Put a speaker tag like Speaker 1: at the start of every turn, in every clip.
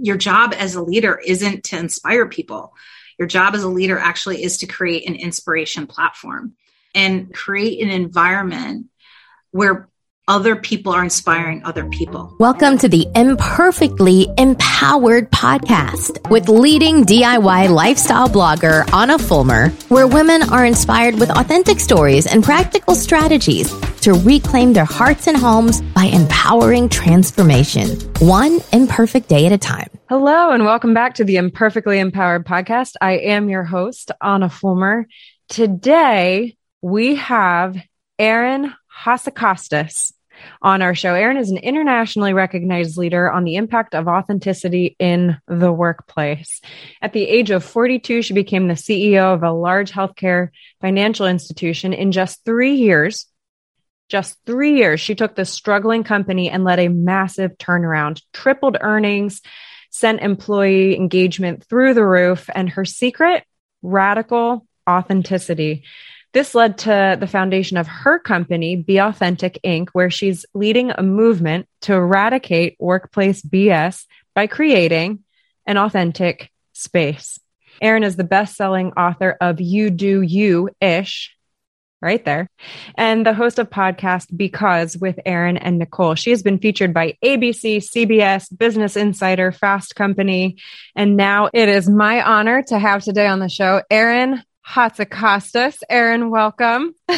Speaker 1: your job as a leader isn't to inspire people. Your job as a leader actually is to create an inspiration platform and create an environment where other people are inspiring other people.
Speaker 2: Welcome to the Imperfectly Empowered podcast with leading DIY lifestyle blogger Anna Fulmer, where women are inspired with authentic stories and practical strategies to reclaim their hearts and homes by empowering transformation, one imperfect day at a time.
Speaker 3: Hello, and welcome back to the Imperfectly Empowered podcast. I am your host, Anna Fulmer. Today, we have Erin Hatzikostas on our show. Erin is an internationally recognized leader on the impact of authenticity in the workplace. At the age of 42, she became the CEO of a large healthcare financial institution in just three years. Just three years, she took this struggling company and led a massive turnaround, tripled earnings, sent employee engagement through the roof, and her secret radical authenticity. This led to the foundation of her company, Be Authentic Inc., where she's leading a movement to eradicate workplace BS by creating an authentic space. Erin is the best selling author of You Do You Ish, right there, and the host of podcast Because with Erin and Nicole. She has been featured by ABC, CBS, Business Insider, Fast Company, and now it is my honor to have today on the show Erin Hatzikostas. Erin, welcome.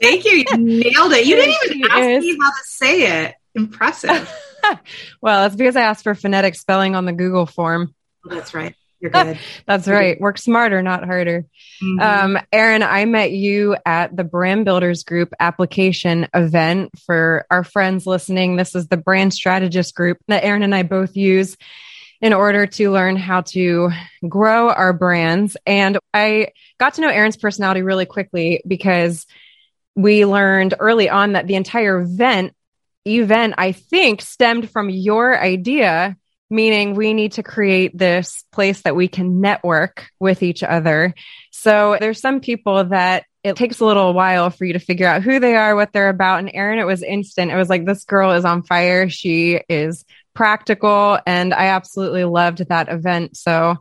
Speaker 1: Thank you. You nailed it. You didn't even ask is. me how to say it. Impressive.
Speaker 3: well, it's because I asked for phonetic spelling on the Google form.
Speaker 1: Oh, that's right. You're good.
Speaker 3: That's right. Work smarter, not harder. Mm-hmm. Um, Erin, I met you at the Brand Builders Group application event. For our friends listening, this is the brand strategist group that Erin and I both use in order to learn how to grow our brands. And I got to know Erin's personality really quickly because we learned early on that the entire event event I think stemmed from your idea meaning we need to create this place that we can network with each other. So there's some people that it takes a little while for you to figure out who they are, what they're about. And Erin, it was instant. It was like, this girl is on fire. She is practical. And I absolutely loved that event. So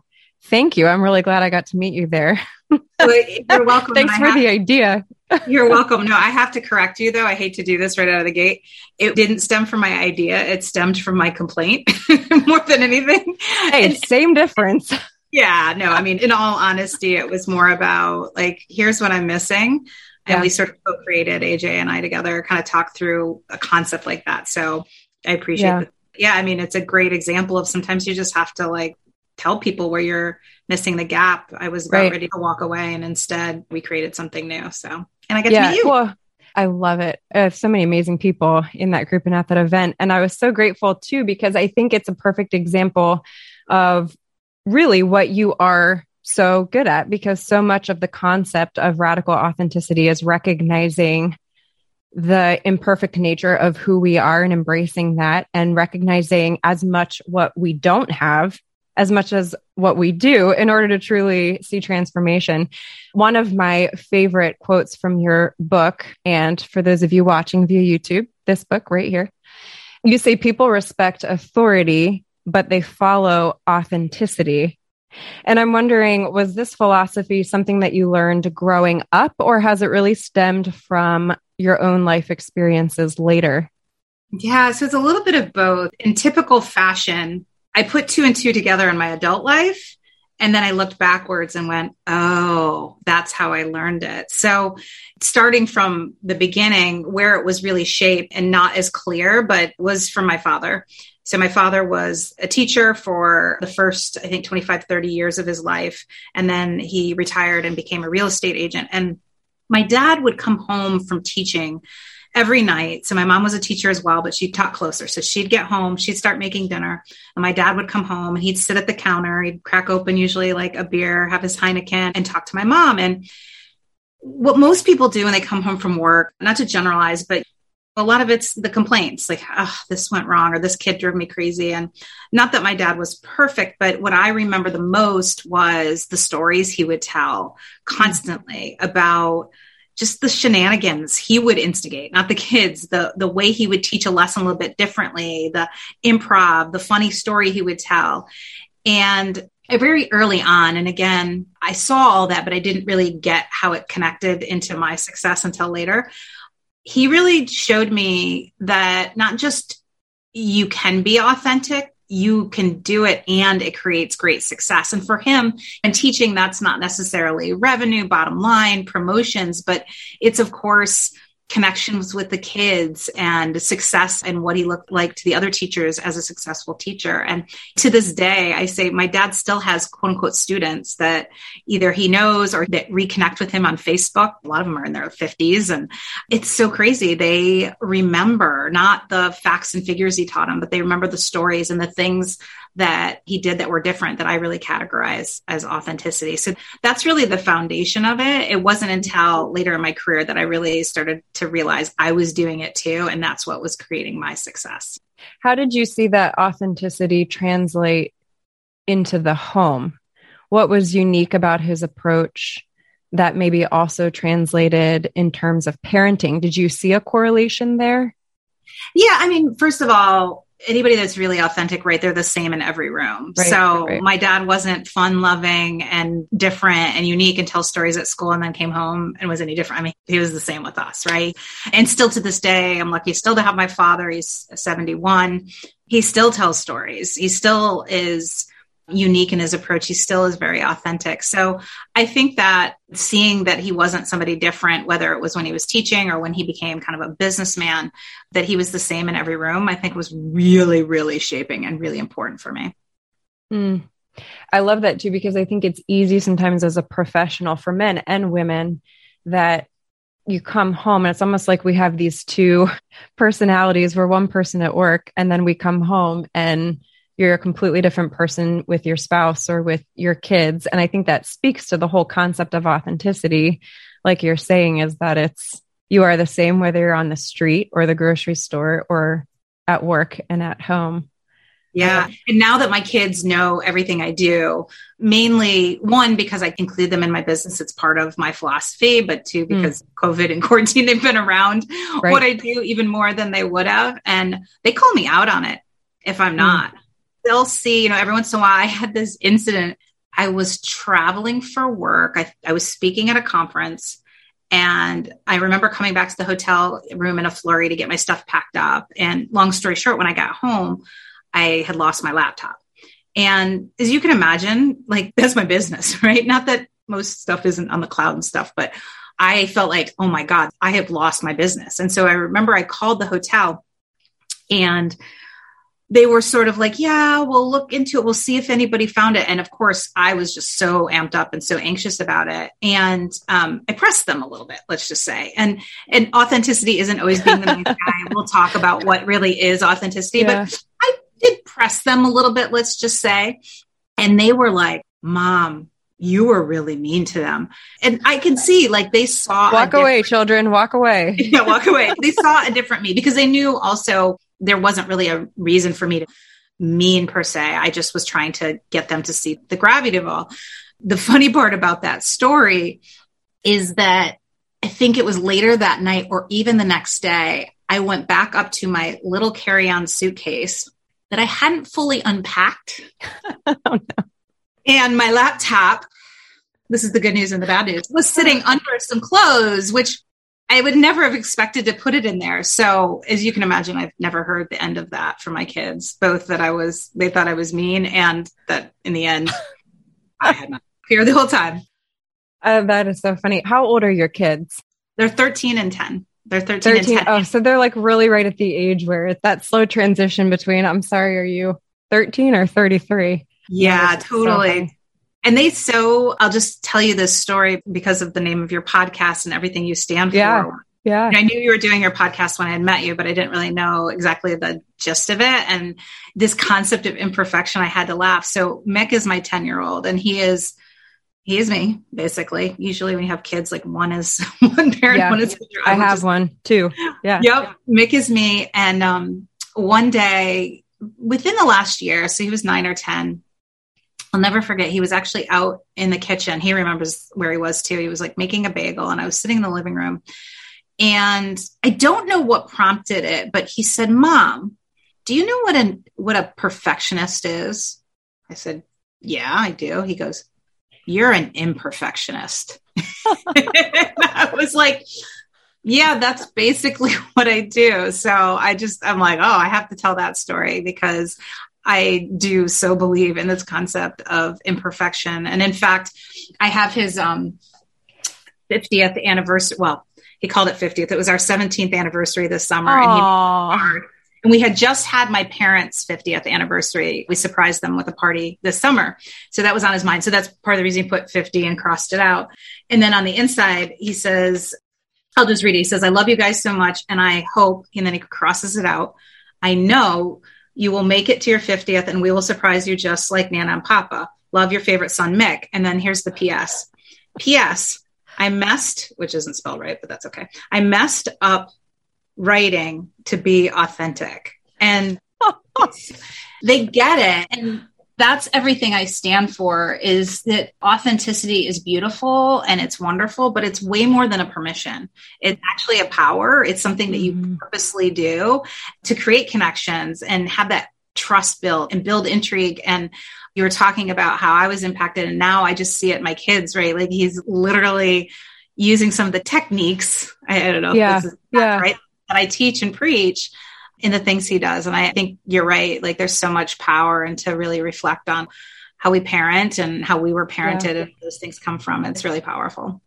Speaker 3: thank you. I'm really glad I got to meet you there.
Speaker 1: you're welcome.
Speaker 3: Thanks for the idea.
Speaker 1: You're welcome. No, I have to correct you though. I hate to do this right out of the gate. It didn't stem from my idea. It stemmed from my complaint more than anything.
Speaker 3: Hey, and, same difference.
Speaker 1: Yeah, no, I mean, in all honesty, it was more about like, here's what I'm missing. And yeah. we sort of co-created AJ and I together, kind of talked through a concept like that. So I appreciate yeah yeah, I mean, it's a great example of sometimes you just have to like tell people where you're missing the gap. I was about right. ready to walk away, and instead we created something new. So, and I get yeah, to meet you. Well,
Speaker 3: I love it. So many amazing people in that group and at that event. And I was so grateful too, because I think it's a perfect example of really what you are so good at, because so much of the concept of radical authenticity is recognizing the imperfect nature of who we are and embracing that and recognizing as much what we don't have as much as what we do in order to truly see transformation. One of my favorite quotes from your book, and for those of you watching via YouTube, this book right here, you say people respect authority, but they follow authenticity. And I'm wondering, was this philosophy something that you learned growing up, or has it really stemmed from your own life experiences later?
Speaker 1: Yeah, so it's a little bit of both. In typical fashion, I put two and two together in my adult life. And then I looked backwards and went, oh, that's how I learned it. So, starting from the beginning, where it was really shaped and not as clear, but was from my father. So, my father was a teacher for the first, I think, 25, 30 years of his life. And then he retired and became a real estate agent. And my dad would come home from teaching every night. So my mom was a teacher as well, but she taught closer. So she'd get home, she'd start making dinner, and my dad would come home and he'd sit at the counter. He'd crack open usually like a beer, have his Heineken, and talk to my mom. And what most people do when they come home from work, not to generalize, but a lot of it's the complaints like oh this went wrong or this kid drove me crazy and not that my dad was perfect but what i remember the most was the stories he would tell constantly about just the shenanigans he would instigate, not the kids, the the way he would teach a lesson a little bit differently, the improv, the funny story he would tell. And very early on, and again, I saw all that, but I didn't really get how it connected into my success until later. He really showed me that not just you can be authentic, you can do it and it creates great success. And for him and teaching, that's not necessarily revenue, bottom line, promotions, but it's of course connections with the kids and success and what he looked like to the other teachers as a successful teacher. And to this day, I say my dad still has quote unquote students that either he knows or that reconnect with him on Facebook. A lot of them are in their 50s. And it's so crazy. They remember not the facts and figures he taught them, but they remember the stories and the things that he did that were different that I really categorize as authenticity. So that's really the foundation of it. It wasn't until later in my career that I really started to realize I was doing it too. And that's what was creating my success.
Speaker 3: How did you see that authenticity translate into the home? What was unique about his approach that maybe also translated in terms of parenting? Did you see a correlation there?
Speaker 1: Yeah, I mean, first of all, anybody that's really authentic, right? They're the same in every room. Right, so right. my dad wasn't fun loving and different and unique and tell stories at school and then came home and was any different. I mean, he was the same with us, right? And still to this day, I'm lucky still to have my father. He's 71. He still tells stories. He still is unique in his approach. He still is very authentic. So I think that seeing that he wasn't somebody different, whether it was when he was teaching or when he became kind of a businessman, that he was the same in every room, I think was really, really shaping and really important for me.
Speaker 3: Mm. I love that too, because I think it's easy sometimes as a professional for men and women that you come home and it's almost like we have these two personalities. We're one person at work and then we come home and you're a completely different person with your spouse or with your kids. And I think that speaks to the whole concept of authenticity. Like you're saying, is that it's you are the same whether you're on the street or the grocery store or at work and at home.
Speaker 1: Yeah. And now that my kids know everything I do, mainly one, because I include them in my business, it's part of my philosophy, but two, hmm. because mm. COVID and quarantine, they've been around right. what I do even more than they would have. And they call me out on it if I'm hmm. not. Mm they'll see, you know, every once in a while, I had this incident. I was traveling for work. I, I was speaking at a conference. And I remember coming back to the hotel room in a flurry to get my stuff packed up. And long story short, when I got home, I had lost my laptop. And as you can imagine, like that's my business, right? Not that most stuff isn't on the cloud and stuff, but I felt like, oh my God, I have lost my business. And so I remember I called the hotel and they were sort of like, yeah, we'll look into it. We'll see if anybody found it. And of course, I was just so amped up and so anxious about it. And um, I pressed them a little bit, let's just say. And and authenticity isn't always being the nice guy. We'll talk about what really is authenticity, yeah. but I did press them a little bit, let's just say. And they were like, Mom, you were really mean to them. And I can see like they saw
Speaker 3: walk away, children, walk away.
Speaker 1: yeah, walk away. They saw a different me because they knew also there wasn't really a reason for me to mean per se. I just was trying to get them to see the gravity of all. The funny part about that story is that I think it was later that night or even the next day, I went back up to my little carry on suitcase that I hadn't fully unpacked. oh, no. And my laptop, this is the good news and the bad news, was sitting under some clothes, which I would never have expected to put it in there. So, as you can imagine, I've never heard the end of that from my kids, both that I was, they thought I was mean, and that in the end, I had not here the whole time.
Speaker 3: Uh, that is so funny. How old are your kids?
Speaker 1: They're 13 and 10. They're 13, 13
Speaker 3: Oh, so they're like really right at the age where it's that slow transition between, I'm sorry, are you 13 or 33?
Speaker 1: Yeah, totally. So and they so, I'll just tell you this story because of the name of your podcast and everything you stand
Speaker 3: yeah.
Speaker 1: for.
Speaker 3: Yeah.
Speaker 1: I knew you were doing your podcast when I had met you, but I didn't really know exactly the gist of it. And this concept of imperfection, I had to laugh. So Mick is my 10 year old and he is, he is me basically. Usually when you have kids, like one is one parent,
Speaker 3: yeah.
Speaker 1: one is,
Speaker 3: I, I have just, one too. Yeah.
Speaker 1: Yep. Mick is me. And, um, one day within the last year, so he was nine or 10, I'll never forget. He was actually out in the kitchen. He remembers where he was too. He was like making a bagel, and I was sitting in the living room. And I don't know what prompted it, but he said, Mom, do you know what a what a perfectionist is? I said, Yeah, I do. He goes, You're an imperfectionist. I was like, yeah, that's basically what I do. So I just, I'm like, oh, I have to tell that story because I do so believe in this concept of imperfection. And in fact, I have his um, 50th anniversary. Well, he called it 50th. It was our 17th anniversary this summer.
Speaker 3: Aww.
Speaker 1: And, he, and we had just had my parents' 50th anniversary. We surprised them with a party this summer. So that was on his mind. So that's part of the reason he put 50 and crossed it out. And then on the inside, he says, I'll just read it. He says, I love you guys so much. And I hope, and then he crosses it out. I know you will make it to your 50th and we will surprise you just like Nana and Papa. Love your favorite son, Mick. And then here's the PS. PS, I messed, which isn't spelled right, but that's okay. I messed up writing to be authentic. And they get it. And that's everything I stand for is that authenticity is beautiful and it's wonderful, but it's way more than a permission. It's actually a power. It's something that you
Speaker 3: Mm-hmm.
Speaker 1: purposely do to create connections and have that trust built and build intrigue. And you were talking about how I was impacted and now I just see it in my kids, right? Like he's literally using some of the techniques. I, I don't know. if
Speaker 3: Yeah.
Speaker 1: this is
Speaker 3: Yeah.
Speaker 1: right. That I teach and preach in the things he does. And I think you're right. Like there's so much power and to really reflect on how we parent and how we were parented and those things come from. It's really powerful.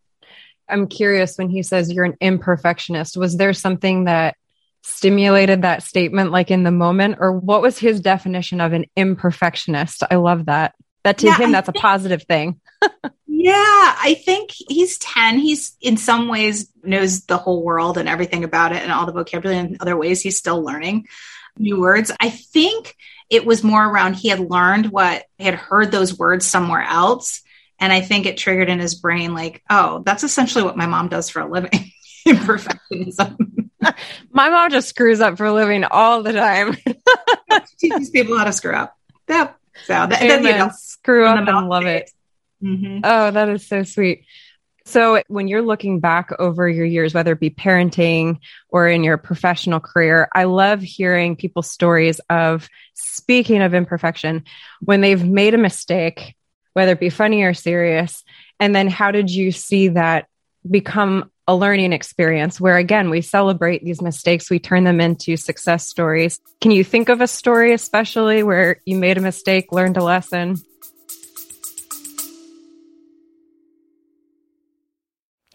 Speaker 3: I'm curious when he says you're an imperfectionist, was there something that stimulated that statement like in the moment or what was his definition of an imperfectionist? I love that. That to
Speaker 1: Yeah,
Speaker 3: him
Speaker 1: I
Speaker 3: that's a positive thing.
Speaker 1: Yeah, I think he's 10. He's in some ways knows the whole world and everything about it and all the vocabulary. In other ways, he's still learning new words. I think it was more around he had learned what he had heard those words somewhere else. And I think it triggered in his brain, like, oh, that's essentially what my mom does for a living imperfectionism.
Speaker 3: My mom just screws up for a living all the time.
Speaker 1: Teaches people how to screw up. Yep. So that, that, you know,
Speaker 3: Screw
Speaker 1: in
Speaker 3: up and love it.
Speaker 1: Mhm.
Speaker 3: Oh, that is so sweet. So, when you're looking back over your years, whether it be parenting or in your professional career, I love hearing people's stories of speaking of imperfection when they've made a mistake, whether it be funny or serious. And then, how did you see that become a learning experience where, again, we celebrate these mistakes, we turn them into success stories? Can you think of a story, especially where you made a mistake, learned a lesson?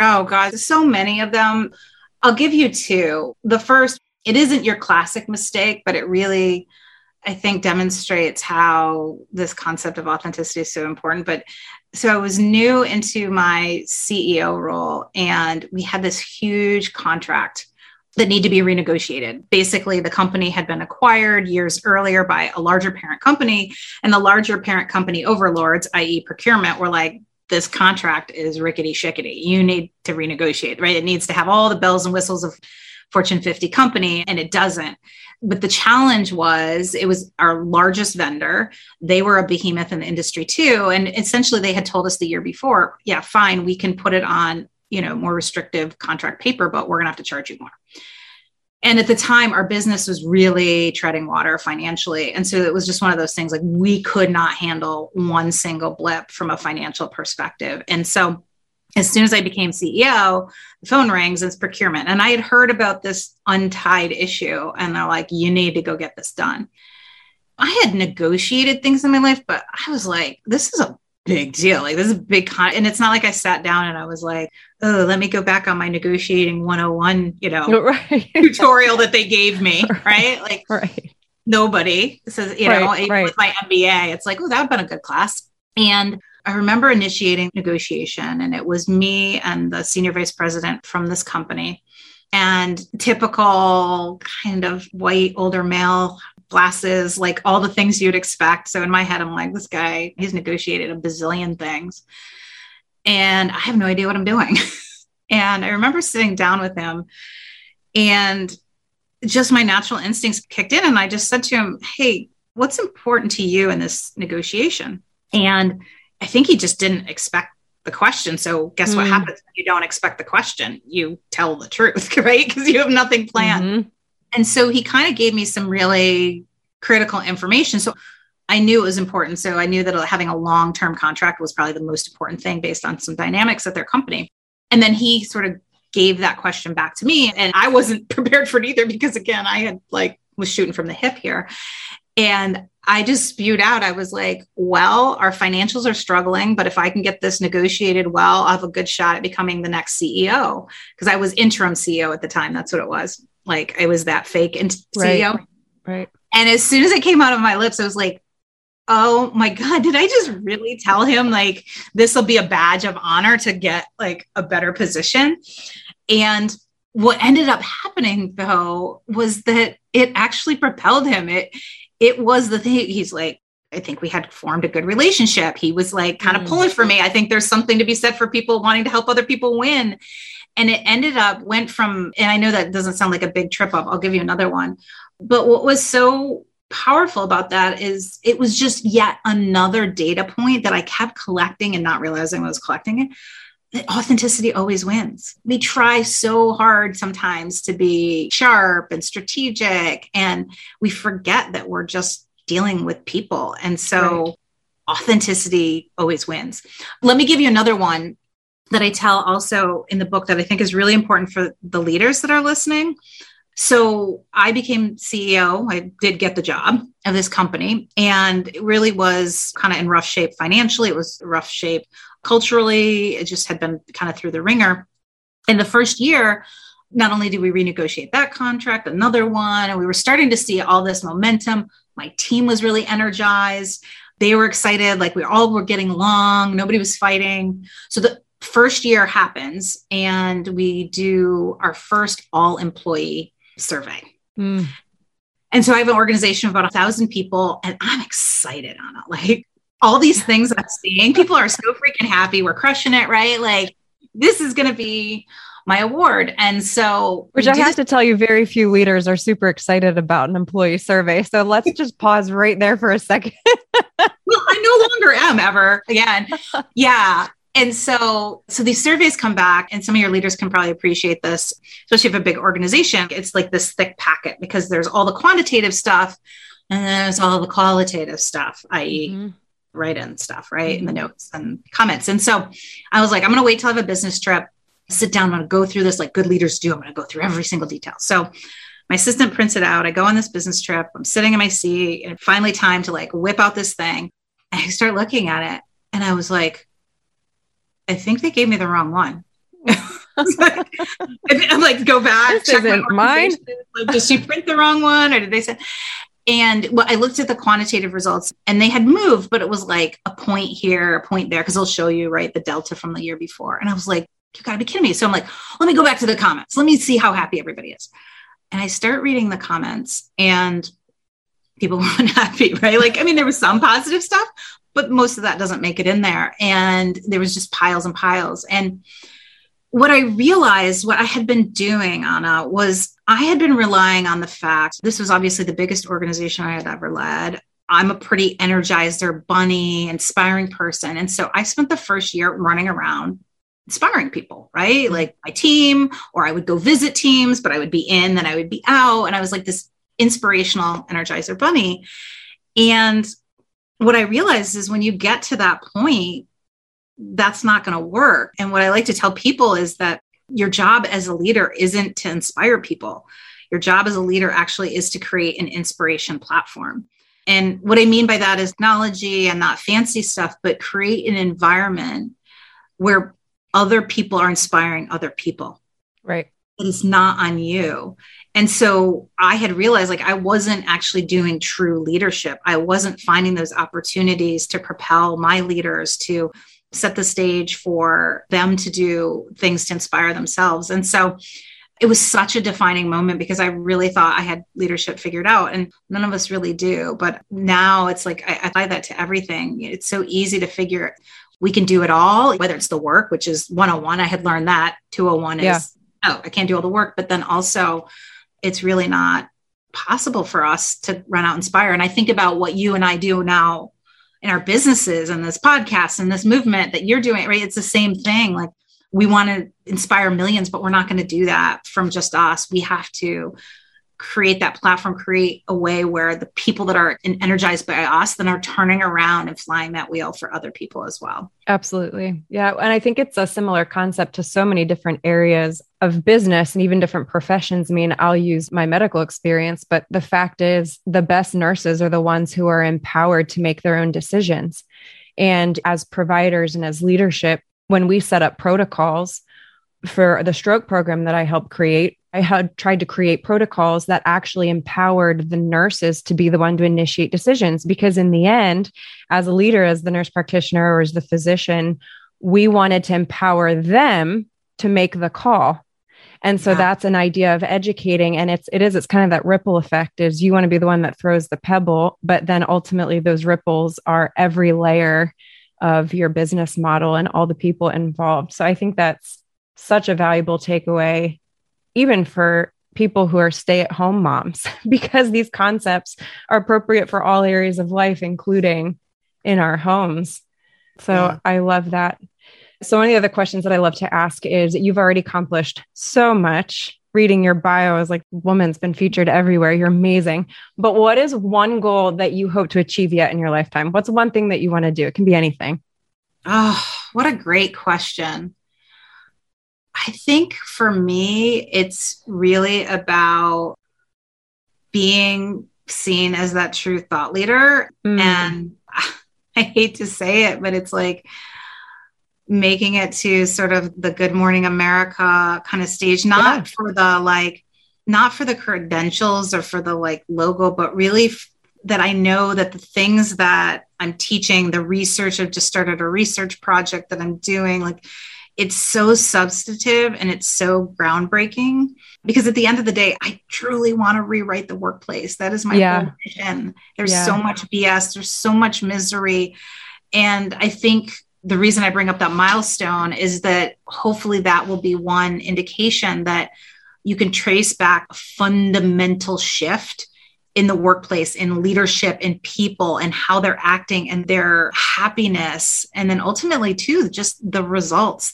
Speaker 1: Oh God, so many of them. I'll give you two. The first, it isn't your classic mistake, but it really, I think, demonstrates how this concept of authenticity is so important. But so I was new into my CEO role, and we had this huge contract that need to be renegotiated. Basically, the company had been acquired years earlier by a larger parent company, and the larger parent company overlords, i.e., procurement, were like, this contract is rickety shickety. You need to renegotiate, right? It needs to have all the bells and whistles of Fortune 50 company, and it doesn't. But the challenge was it was our largest vendor. They were a behemoth in the industry too. And essentially they had told us the year before, yeah, fine, we can put it on, you know, more restrictive contract paper, but we're gonna have to charge you more. And at the time, our business was really treading water financially. And so it was just one of those things like we could not handle one single blip from a financial perspective. And so as soon as I became CEO, the phone rings, it's procurement. And I had heard about this untied issue, and they're like, you need to go get this done. I had negotiated things in my life, but I was like, this is a big deal. Like, this is a big con. And it's not like I sat down and I was like, oh, let me go back on my negotiating 101, you know,
Speaker 3: Right.
Speaker 1: tutorial that they gave me, right? Like,
Speaker 3: right.
Speaker 1: nobody. says, you know,
Speaker 3: right.
Speaker 1: with my MBA, it's like, oh, that would have been a good class. And I remember initiating negotiation, and it was me and the senior vice president from this company. And typical kind of white older male glasses, like all the things you'd expect. So in my head, I'm like, this guy, he's negotiated a bazillion things. And I have no idea what I'm doing. and I remember sitting down with him and just my natural instincts kicked in. And I just said to him, Hey, what's important to you in this negotiation? And I think he just didn't expect the question. So guess what
Speaker 3: Mm.
Speaker 1: happens when you don't expect the question? You tell the truth, right? Because you have nothing planned.
Speaker 3: Mhm.
Speaker 1: And so he kind of gave me some really critical information. So I knew it was important. So I knew that having a long term contract was probably the most important thing based on some dynamics at their company. And then he sort of gave that question back to me. And I wasn't prepared for it either because, again, I had like was shooting from the hip here. And I just spewed out, I was like, well, our financials are struggling, but if I can get this negotiated well, I'll have a good shot at becoming the next CEO. Because I was interim CEO at the time. That's what it was. Like I was that fake
Speaker 3: Right.
Speaker 1: CEO.
Speaker 3: Right.
Speaker 1: And as soon as it came out of my lips, I was like, oh my God, did I just really tell him like this will be a badge of honor to get like a better position? And what ended up happening though was that it actually propelled him. It it was the thing. He's like, I think we had formed a good relationship. He was like kind of
Speaker 3: Mm.
Speaker 1: pulling for me. I think there's something to be said for people wanting to help other people win. And it ended up went from, and I know that doesn't sound like a big trip up. I'll give you another one. But what was so powerful about that is it was just yet another data point that I kept collecting and not realizing I was collecting it. Authenticity always wins. We try so hard sometimes to be sharp and strategic, and we forget that we're just dealing with people. And so authenticity always wins. Let me give you another one that I tell also in the book that I think is really important for the leaders that are listening. So I became CEO. I did get the job of this company, and it really was kind of in rough shape financially. It was rough shape culturally. It just had been kind of through the ringer. In the first year, not only did we renegotiate that contract, another one, and we were starting to see all this momentum. My team was really energized. They were excited, like we all were getting along, nobody was fighting. So the first year happens, and we do our first all employee survey.
Speaker 3: Mm.
Speaker 1: And so I have an organization of about a thousand people, and I'm excited on it. Like all these things I'm seeing, people are so freaking happy. We're crushing it, right? Like this is going to be my award. And so,
Speaker 3: Which I have
Speaker 1: this-
Speaker 3: to tell you, very few leaders are super excited about an employee survey. So let's just pause right there for a second.
Speaker 1: well, I no longer am ever again. Yeah. And so, so these surveys come back, and some of your leaders can probably appreciate this, especially if a big organization. It's like this thick packet because there's all the quantitative stuff and then there's all the qualitative stuff, i.e.,
Speaker 3: Mhm.
Speaker 1: write in stuff, right? In the notes and comments. And so I was like, I'm going to wait till I have a business trip, sit down, I'm going to go through this like good leaders do. I'm going to go through every single detail. So my assistant prints it out. I go on this business trip. I'm sitting in my seat and finally time to like whip out this thing. And I start looking at it and I was like, I think they gave me the wrong one. I'm like, go back.
Speaker 3: This
Speaker 1: check
Speaker 3: isn't mine.
Speaker 1: Like, did she print the wrong one or did they say? And well, I looked at the quantitative results and they had moved, but it was like a point here, a point there, because they'll show you, right, the delta from the year before. And I was like, you gotta be kidding me. So I'm like, let me go back to the comments. Let me see how happy everybody is. And I start reading the comments and people were unhappy, right? Like, I mean, there was some positive stuff, but most of that doesn't make it in there. And there was just piles and piles. And what I realized, what I had been doing, Anna, was I had been relying on the fact this was obviously the biggest organization I had ever led. I'm a pretty energizer, bunny, inspiring person. And so I spent the first year running around inspiring people, right? Mm-hmm. Like my team, or I would go visit teams, but I would be in, then I would be out. And I was like this inspirational energizer bunny. And what I realized is when you get to that point, that's not going to work. And what I like to tell people is that your job as a leader isn't to inspire people. Your job as a leader actually is to create an inspiration platform. And what I mean by that is technology and not fancy stuff, but create an environment where other people are inspiring other people.
Speaker 3: Right.
Speaker 1: it is not on you. And so I had realized like I wasn't actually doing true leadership. I wasn't finding those opportunities to propel my leaders to set the stage for them to do things to inspire themselves. And so it was such a defining moment because I really thought I had leadership figured out, and none of us really do. But now it's like I, I apply that to everything. It's so easy to figure we can do it all, whether it's the work, which is 101. I had learned that 201 is, oh, I can't do all the work. But then also, it's really not possible for us to run out and inspire. And I think about what you and I do now in our businesses and this podcast and this movement that you're doing, right? It's the same thing. Like we want to inspire millions, but we're not going to do that from just us. We have to create that platform, create a way where the people that are energized by us then are turning around and flying that wheel for other people as well.
Speaker 3: Absolutely. Yeah. And I think it's a similar concept to so many different areas of business and even different professions. I mean, I'll use my medical experience, but the fact is, the best nurses are the ones who are empowered to make their own decisions. And as providers and as leadership, when we set up protocols for the stroke program that I helped create, I had tried to create protocols that actually empowered the nurses to be the one to initiate decisions. Because in the end, as a leader, as the nurse practitioner or as the physician, we wanted to empower them to make the call. And so yeah. that's an idea of educating. And it's it is, it's kind of that ripple effect is you want to be the one that throws the pebble, but then ultimately those ripples are every layer of your business model and all the people involved. So I think that's such a valuable takeaway, even for people who are stay at home moms, because these concepts are appropriate for all areas of life, including in our homes. So yeah. I love that. So, one of the other questions that I love to ask is you've already accomplished so much. Reading your bio is like, woman's been featured everywhere. You're amazing. But what is one goal that you hope to achieve yet in your lifetime? What's one thing that you want to do? It can be anything.
Speaker 1: Oh, what a great question. I think for me, it's really about being seen as that true thought leader. Mm. And I hate to say it, but it's like making it to sort of the Good Morning America kind of stage, not yeah. for the like, not for the credentials or for the like logo, but really f- that I know that the things that I'm teaching, the research, I've just started a research project that I'm doing, like it's so substantive and it's so groundbreaking because at the end of the day, I truly want to rewrite the workplace. That is my yeah. mission. There's yeah. so much BS, there's so much misery. And I think the reason I bring up that milestone is that hopefully that will be one indication that you can trace back a fundamental shift in the workplace, in leadership, in people, and how they're acting and their happiness. And then ultimately, too, just the results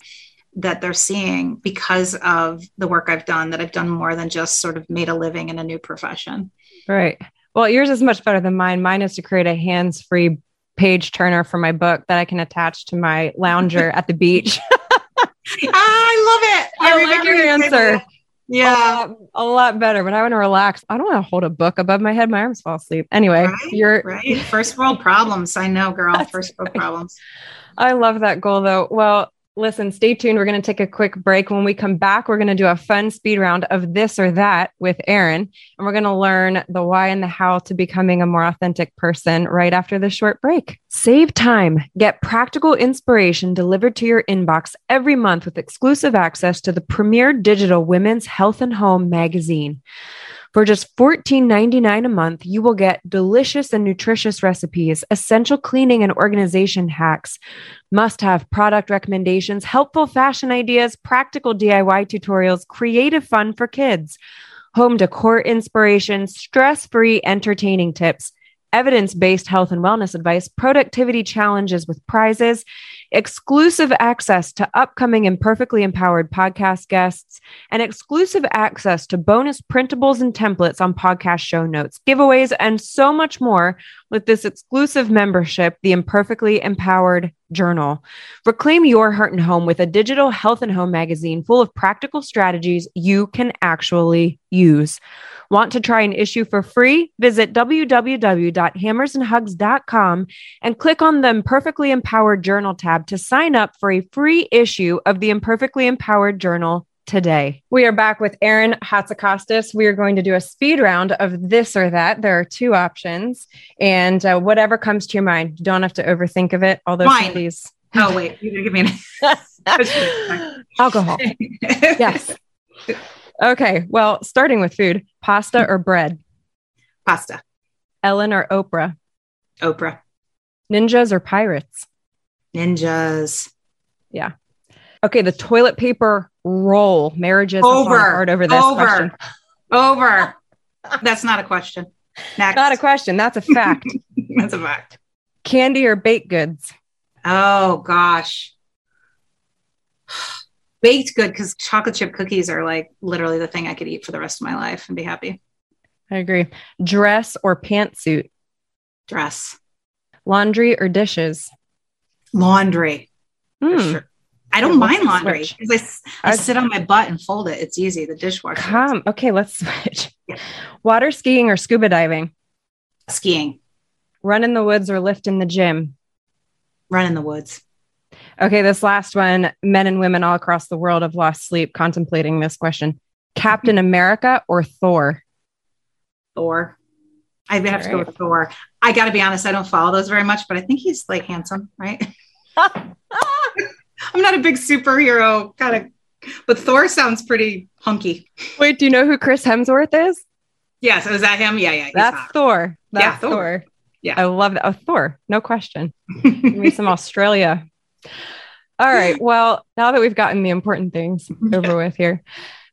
Speaker 1: that they're seeing because of the work I've done, that I've done more than just sort of made a living in a new profession.
Speaker 3: Right. Well, yours is much better than mine. Mine is to create a hands free page turner for my book that I can attach to my lounger at the beach.
Speaker 1: Ah, I love it.
Speaker 3: I like your answer. Yeah. A lot, a lot, better. But I want to relax. I don't want to hold a book above my head. My arms fall asleep. Anyway, right, you're
Speaker 1: right. First world problems. I know, girl. First world problems.
Speaker 3: I love that goal though. Well, listen, stay tuned. We're going to take a quick break. When we come back, we're going to do a fun speed round of this or that with Erin. And we're going to learn the why and the how to becoming a more authentic person right after this short break. Save time. Get practical inspiration delivered to your inbox every month with exclusive access to the premier digital women's health and home magazine. For just $14.99 a month, you will get delicious and nutritious recipes, essential cleaning and organization hacks, must have product recommendations, helpful fashion ideas, practical DIY tutorials, creative fun for kids, home decor inspiration, stress free entertaining tips evidence based health and wellness advice, productivity challenges with prizes, exclusive access to upcoming Imperfectly Empowered podcast guests, and exclusive access to bonus printables and templates on podcast show notes, giveaways, and so much more with this exclusive membership, the Imperfectly Empowered Journal. Reclaim your heart and home with a digital health and home magazine full of practical strategies you can actually use. Want to try an issue for free? Visit www.hammersandhugs.com and click on the Imperfectly Empowered Journal tab to sign up for a free issue of the Imperfectly Empowered Journal today. We are back with Erin Hatzikostas. We are going to do a speed round of this or that. There are two options, and uh, whatever comes to your mind. You don't have to overthink of it. Although some of
Speaker 1: Wine.
Speaker 3: these
Speaker 1: Oh wait, you're gonna give me an
Speaker 3: alcohol. Yes. Okay. Well, starting with food, pasta or bread,
Speaker 1: Pasta.
Speaker 3: Ellen or Oprah,
Speaker 1: Oprah.
Speaker 3: ninjas or pirates.
Speaker 1: Ninjas. Yeah.
Speaker 3: Okay, the toilet paper roll. Marriages
Speaker 1: Over.
Speaker 3: apart over this
Speaker 1: Over.
Speaker 3: question.
Speaker 1: Over. That's not a question. Next.
Speaker 3: Not a question. That's a fact.
Speaker 1: That's a fact.
Speaker 3: Candy or baked goods.
Speaker 1: Oh gosh. Baked good because chocolate chip cookies are like literally the thing I could eat for the rest of my life and be happy.
Speaker 3: I agree. Dress or pantsuit.
Speaker 1: Dress.
Speaker 3: Laundry or dishes.
Speaker 1: Laundry.
Speaker 3: Hmm.
Speaker 1: sure. I don't mind laundry because I, I
Speaker 3: I-
Speaker 1: sit on my butt and fold it. It's easy. The dishwasher.
Speaker 3: Come. Okay, let's switch.
Speaker 1: Yeah.
Speaker 3: Water skiing or scuba diving.
Speaker 1: Skiing.
Speaker 3: Run in the woods or lift in the gym.
Speaker 1: Run in the woods.
Speaker 3: Okay, this last one men and women all across the world have lost sleep contemplating this question Captain mm-hmm. America or Thor?
Speaker 1: Thor. I have to go with Thor. I got to be honest, I don't follow those very much, but I think he's like handsome, right? I'm not a big superhero kind of, but Thor sounds pretty hunky.
Speaker 3: Wait, do you know who Chris Hemsworth is?
Speaker 1: Yes, is that him? Yeah, yeah. he's
Speaker 3: That's
Speaker 1: hot.
Speaker 3: Thor. That's
Speaker 1: Yeah, Thor.
Speaker 3: Thor.
Speaker 1: Yeah.
Speaker 3: I love that. Oh, Thor. No question. Give me some Australia. All right. Well, now that we've gotten the important things over with here,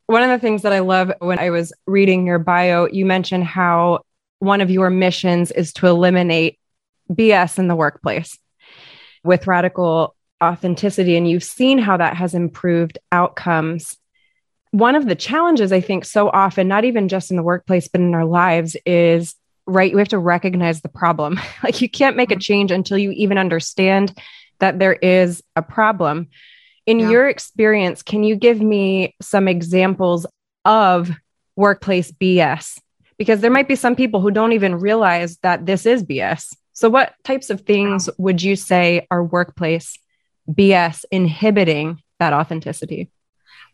Speaker 3: one of the things that I love when I was reading your bio, you mentioned how one of your missions is to eliminate BS in the workplace with radical authenticity. And you've seen how that has improved outcomes. One of the challenges, I think, so often, not even just in the workplace, but in our lives, is right. We have to recognize the problem. like, you can't make a mm-hmm. change until you even understand that there is a problem. In
Speaker 1: Yeah.
Speaker 3: your experience, can you give me some examples of workplace BS? Because there might be some people who don't even realize that this is BS. So, what types of things would you say are workplace BS inhibiting that authenticity?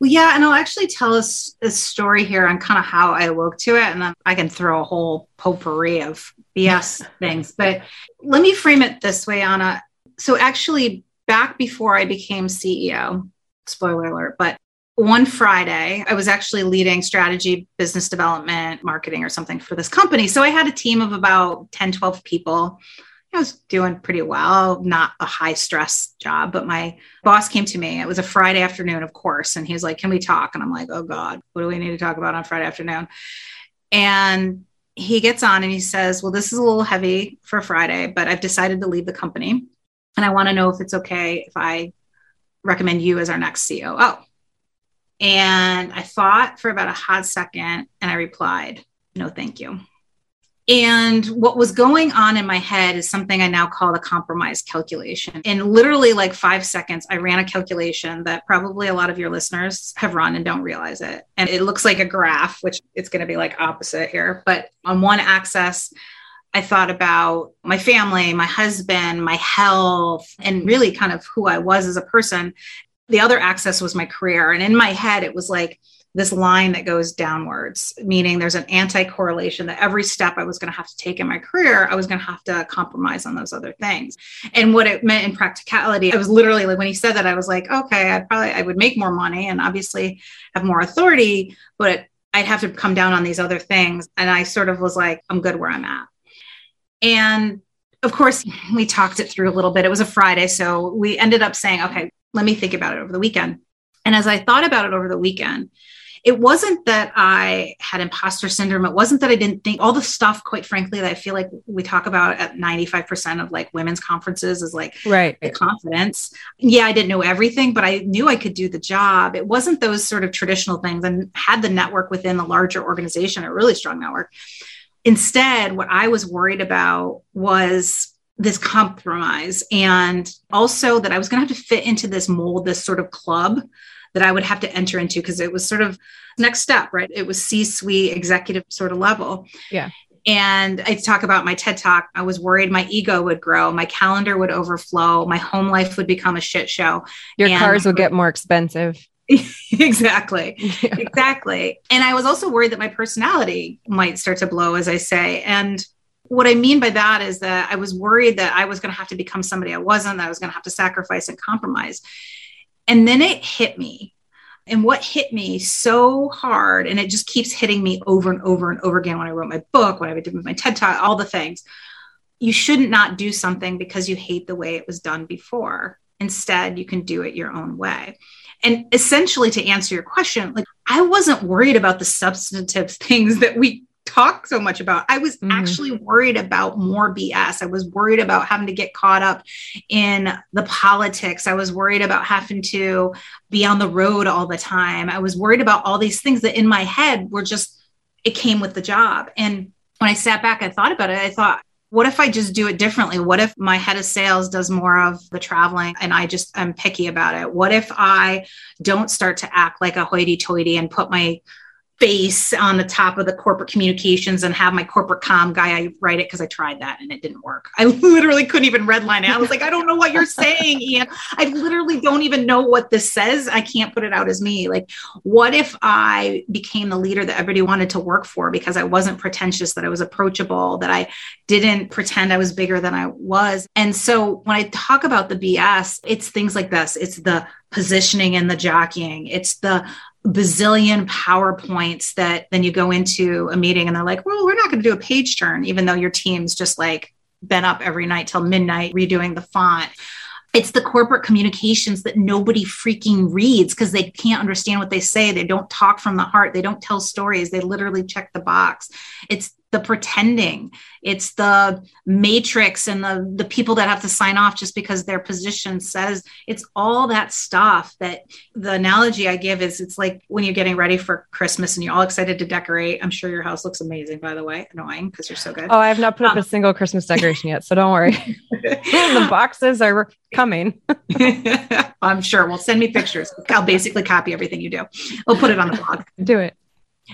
Speaker 1: Well, yeah, and I'll actually tell us a story here on kind of how I awoke to it, and then I can throw a whole potpourri of BS things. But let me frame it this way, Anna. So, actually, back before I became CEO, spoiler alert, but one Friday, I was actually leading strategy, business development, marketing, or something for this company. So, I had a team of about 10, 12 people. I was doing pretty well, not a high stress job, but my boss came to me. It was a Friday afternoon, of course. And he was like, Can we talk? And I'm like, Oh God, what do we need to talk about on Friday afternoon? And he gets on and he says, Well, this is a little heavy for Friday, but I've decided to leave the company. And I want to know if it's okay if I recommend you as our next COO. And I thought for about a hot second and I replied, No, thank you. And what was going on in my head is something I now call the compromise calculation. In literally like five seconds, I ran a calculation that probably a lot of your listeners have run and don't realize it. And it looks like a graph, which it's going to be like opposite here. But on one axis, I thought about my family, my husband, my health, and really kind of who I was as a person. The other access was my career. And in my head, it was like, this line that goes downwards, meaning there's an anti correlation that every step I was going to have to take in my career, I was going to have to compromise on those other things. And what it meant in practicality, I was literally like, when he said that, I was like, okay, I'd probably, I would make more money and obviously have more authority, but I'd have to come down on these other things. And I sort of was like, I'm good where I'm at. And of course, we talked it through a little bit. It was a Friday. So we ended up saying, okay, let me think about it over the weekend. And as I thought about it over the weekend, it wasn't that I had imposter syndrome. It wasn't that I didn't think all the stuff, quite frankly, that I feel like we talk about at 95% of like women's conferences is like
Speaker 3: Right.
Speaker 1: the confidence. Yeah, I didn't know everything, but I knew I could do the job. It wasn't those sort of traditional things and had the network within the larger organization, a really strong network. Instead, what I was worried about was this compromise and also that I was going to have to fit into this mold, this sort of club that I would have to enter into because it was sort of next step, right? It was C suite executive sort of level.
Speaker 3: Yeah.
Speaker 1: And I talk about my TED talk. I was worried my ego would grow, my calendar would overflow, my home life would become a shit show.
Speaker 3: Your cars would get more expensive.
Speaker 1: exactly. Yeah. Exactly. And I was also worried that my personality might start to blow, as I say. And what I mean by that is that I was worried that I was going to have to become somebody I wasn't, that I was going to have to sacrifice and compromise. And then it hit me. And what hit me so hard, and it just keeps hitting me over and over and over again when I wrote my book, when I did my TED Talk, all the things. You shouldn't not do something because you hate the way it was done before. Instead, you can do it your own way. And essentially, to answer your question, like I wasn't worried about the substantive things that we talk so much about. I was mm-hmm. actually worried about more BS. I was worried about having to get caught up in the politics. I was worried about having to be on the road all the time. I was worried about all these things that in my head were just, it came with the job. And when I sat back, I thought about it. I thought, what if I just do it differently? What if my head of sales does more of the traveling and I just am picky about it? What if I don't start to act like a hoity toity and put my face on the top of the corporate communications and have my corporate com guy I write it because I tried that and it didn't work. I literally couldn't even redline it. I was like, I don't know what you're saying, Ian. I literally don't even know what this says. I can't put it out as me. Like, what if I became the leader that everybody wanted to work for because I wasn't pretentious, that I was approachable, that I didn't pretend I was bigger than I was. And so when I talk about the BS, it's things like this. It's the positioning and the jockeying. It's the bazillion PowerPoints that then you go into a meeting and they're like, well, we're not going to do a page turn, even though your team's just like been up every night till midnight redoing the font. It's the corporate communications that nobody freaking reads because they can't understand what they say. They don't talk from the heart. They don't tell stories. They literally check the box. It's the pretending. It's the matrix and the the people that have to sign off just because their position says it's all that stuff that the analogy i give is it's like when you're getting ready for christmas and you're all excited to decorate. I'm sure your house looks amazing by the way. Annoying because you're so good.
Speaker 3: Oh i have not put um, up a single christmas decoration yet so don't worry. The boxes are coming.
Speaker 1: I'm sure. Well send me pictures. I'll basically copy everything you do. We'll put it on the blog.
Speaker 3: Do it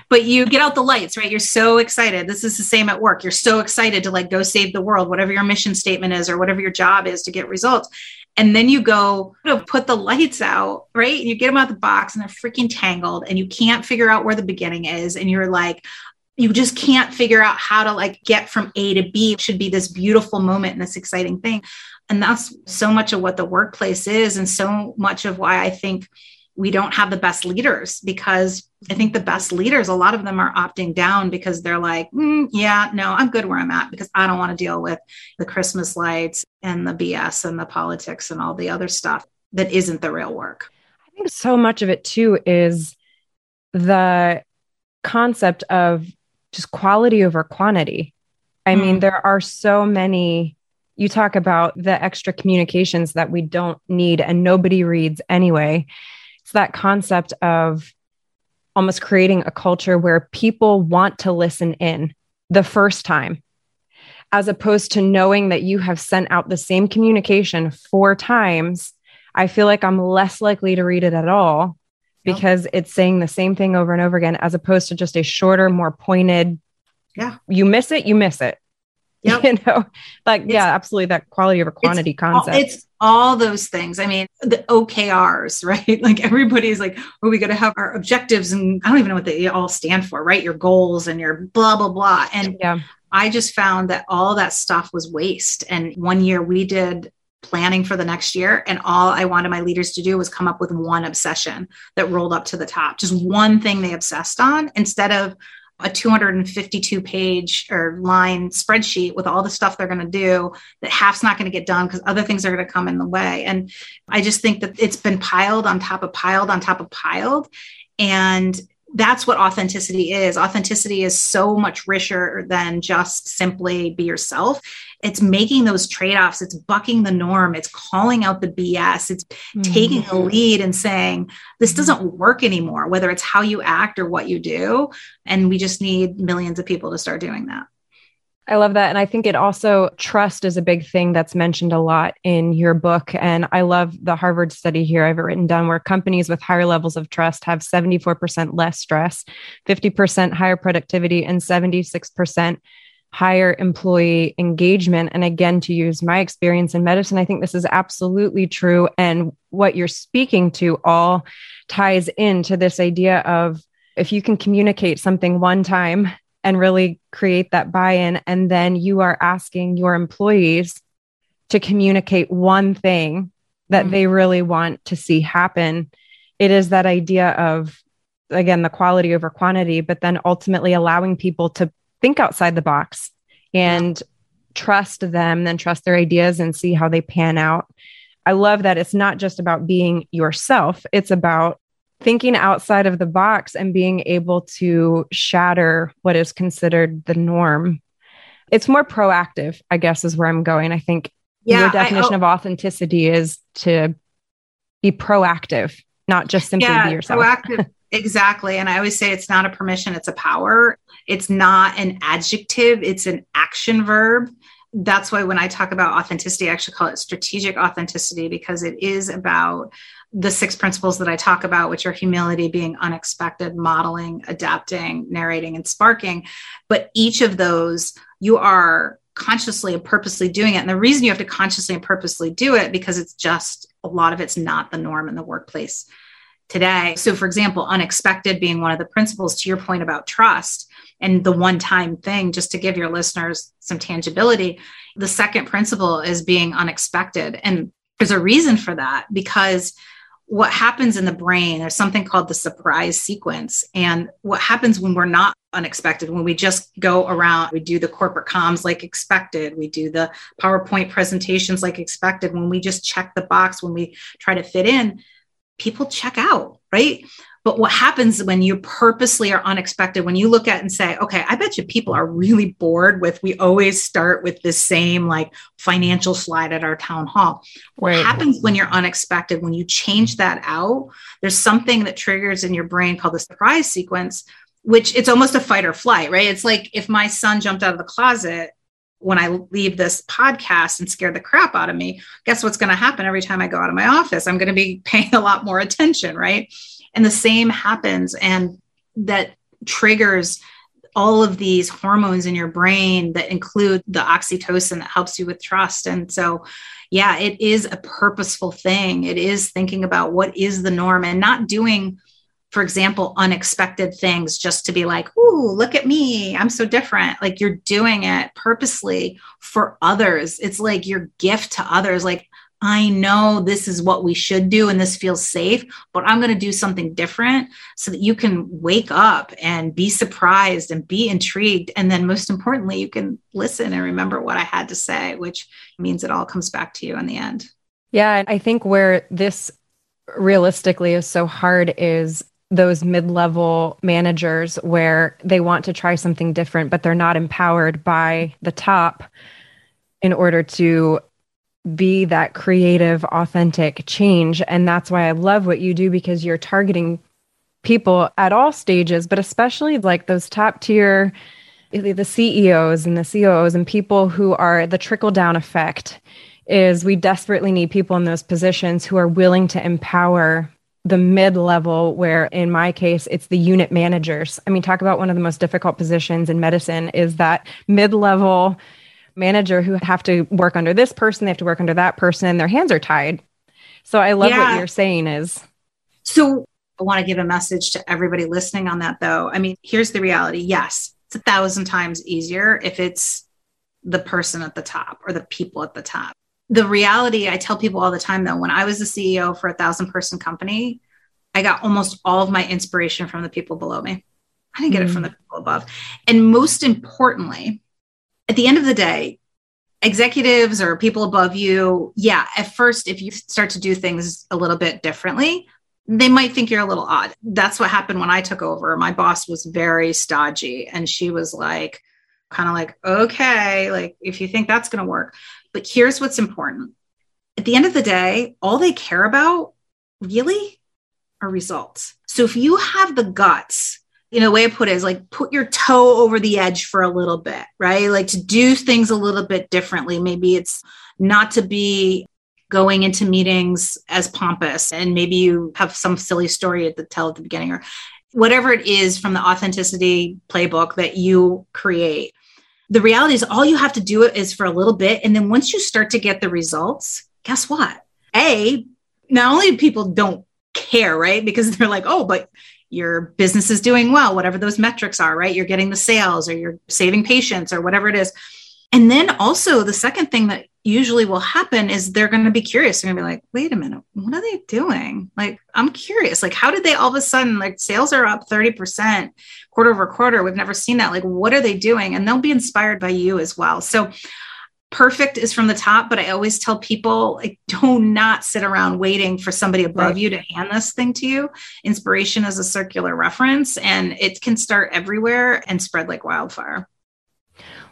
Speaker 1: but you get out the lights right? You're so excited. This is the same at work. You're so excited to like go save the world whatever your mission statement is or whatever your job is to get results. And then you go to put the lights out right? You get them out the box and they're freaking tangled and you can't figure out where the beginning is. And you're like you just can't figure out how to like get from a to b. It should be this beautiful moment and this exciting thing. And that's so much of what the workplace is and so much of why i think we don't have the best leaders because I think the best leaders, a lot of them are opting down because they're like, mm, yeah, no, I'm good where I'm at because I don't want to deal with the Christmas lights and the BS and the politics and all the other stuff that isn't the real work.
Speaker 3: I think so much of it too is the concept of just quality over quantity. I mm. mean, there are so many. You talk about the extra communications that we don't need and nobody reads anyway It's that concept of almost creating a culture where people want to listen in the first time, as opposed to knowing that you have sent out the same communication four times. I feel like I'm less likely to read it at all because it's saying the same thing over and over again, as opposed to just a shorter, more pointed.
Speaker 1: Yeah.
Speaker 3: You miss it, you miss it. Yep. You know, like, it's, yeah, absolutely. That quality over quantity concept.
Speaker 1: All, it's all those things. I mean, the OKRs, right? Like everybody's like, oh, we got to have our objectives. And I don't even know what they all stand for, right? Your goals and your blah, blah, blah. And yeah. I just found that all that stuff was waste. And one year we did planning for the next year and all i wanted my leaders to do was come up with one obsession that rolled up to the top just one thing they obsessed on instead of a 252 page or line spreadsheet with all the stuff they're going to do that half's not going to get done because other things are going to come in the way. And I just think that it's been piled on top of piled on top of piled. And that's what authenticity is. Authenticity is so much richer than just simply be yourself it's making those trade-offs it's bucking the norm it's calling out the bs it's mm-hmm. taking a lead and saying this doesn't work anymore whether it's how you act or what you do and we just need millions of people to start doing that
Speaker 3: I love that. And I think it also, trust is a big thing that's mentioned a lot in your book. And I love the Harvard study here I've written down where companies with higher levels of trust have 74% less stress, 50% higher productivity, and 76% higher employee engagement. And again, to use my experience in medicine, I think this is absolutely true. And what you're speaking to all ties into this idea of if you can communicate something one time and really create that buy in, and then you are asking your employees to communicate one thing that mm-hmm. they really want to see happen. It is that idea of, again, the quality over quantity, but then ultimately allowing people to think outside the box and yeah. trust them, then trust their ideas and see how they pan out. I love that it's not just about being yourself, it's about thinking outside of the box and being able to shatter what is considered the norm. It's more proactive, I guess, is where I'm going. I think yeah, your definition I, oh, of authenticity is to be proactive, not just simply yeah, be yourself.
Speaker 1: Proactive. exactly. And I always say it's not a permission, it's a power. It's not an adjective, it's an action verb. That's why when I talk about authenticity, I actually call it strategic authenticity because it is about the six principles that I talk about, which are humility, being unexpected, modeling, adapting, narrating, and sparking. But each of those, you are consciously and purposely doing it. And the reason you have to consciously and purposely do it because it's just a lot of it's not the norm in the workplace today. So, for example, unexpected being one of the principles to your point about trust and the one time thing, just to give your listeners some tangibility. The second principle is being unexpected. And there's a reason for that because what happens in the brain, there's something called the surprise sequence. And what happens when we're not unexpected, when we just go around, we do the corporate comms like expected, we do the PowerPoint presentations like expected, when we just check the box, when we try to fit in, people check out, right? But what happens when you purposely are unexpected, when you look at and say, okay, I bet you people are really bored with, we always start with the same like financial slide at our town hall. What right. happens when you're unexpected, when you change that out, there's something that triggers in your brain called the surprise sequence, which it's almost a fight or flight, right? It's like if my son jumped out of the closet when I leave this podcast and scare the crap out of me, guess what's going to happen every time I go out of my office? I'm going to be paying a lot more attention, right? And the same happens, and that triggers all of these hormones in your brain that include the oxytocin that helps you with trust. And so, yeah, it is a purposeful thing. It is thinking about what is the norm and not doing, for example, unexpected things just to be like, ooh, look at me. I'm so different. Like you're doing it purposely for others. It's like your gift to others. Like, I know this is what we should do and this feels safe, but I'm going to do something different so that you can wake up and be surprised and be intrigued. And then, most importantly, you can listen and remember what I had to say, which means it all comes back to you in the end.
Speaker 3: Yeah. I think where this realistically is so hard is those mid level managers where they want to try something different, but they're not empowered by the top in order to be that creative, authentic change. And that's why I love what you do because you're targeting people at all stages, but especially like those top tier, the CEOs and the COOs and people who are the trickle down effect. Is we desperately need people in those positions who are willing to empower the mid level, where in my case, it's the unit managers. I mean, talk about one of the most difficult positions in medicine is that mid level manager who have to work under this person, they have to work under that person, and their hands are tied. So I love yeah. what you're saying is.
Speaker 1: So I want to give a message to everybody listening on that though. I mean, here's the reality. Yes, it's a thousand times easier if it's the person at the top or the people at the top. The reality, I tell people all the time though, when I was the CEO for a thousand person company, I got almost all of my inspiration from the people below me. I didn't get mm. it from the people above. And most importantly, at the end of the day, executives or people above you, yeah, at first, if you start to do things a little bit differently, they might think you're a little odd. That's what happened when I took over. My boss was very stodgy and she was like, kind of like, okay, like if you think that's going to work. But here's what's important at the end of the day, all they care about really are results. So if you have the guts you know, the way I put it is like put your toe over the edge for a little bit, right? Like to do things a little bit differently. Maybe it's not to be going into meetings as pompous and maybe you have some silly story to tell at the beginning or whatever it is from the authenticity playbook that you create the reality is all you have to do it is for a little bit. And then once you start to get the results, guess what? A, not only people don't care, right? Because they're like, oh, but your business is doing well, whatever those metrics are, right? You're getting the sales or you're saving patients or whatever it is. And then also the second thing that usually will happen is they're going to be curious. They're going to be like, wait a minute, what are they doing? Like, I'm curious. Like, how did they all of a sudden, like, sales are up 30% quarter over quarter? We've never seen that. Like, what are they doing? And they'll be inspired by you as well. So, perfect is from the top, but I always tell people, like, do not sit around waiting for somebody above right. you to hand this thing to you. Inspiration is a circular reference and it can start everywhere and spread like wildfire.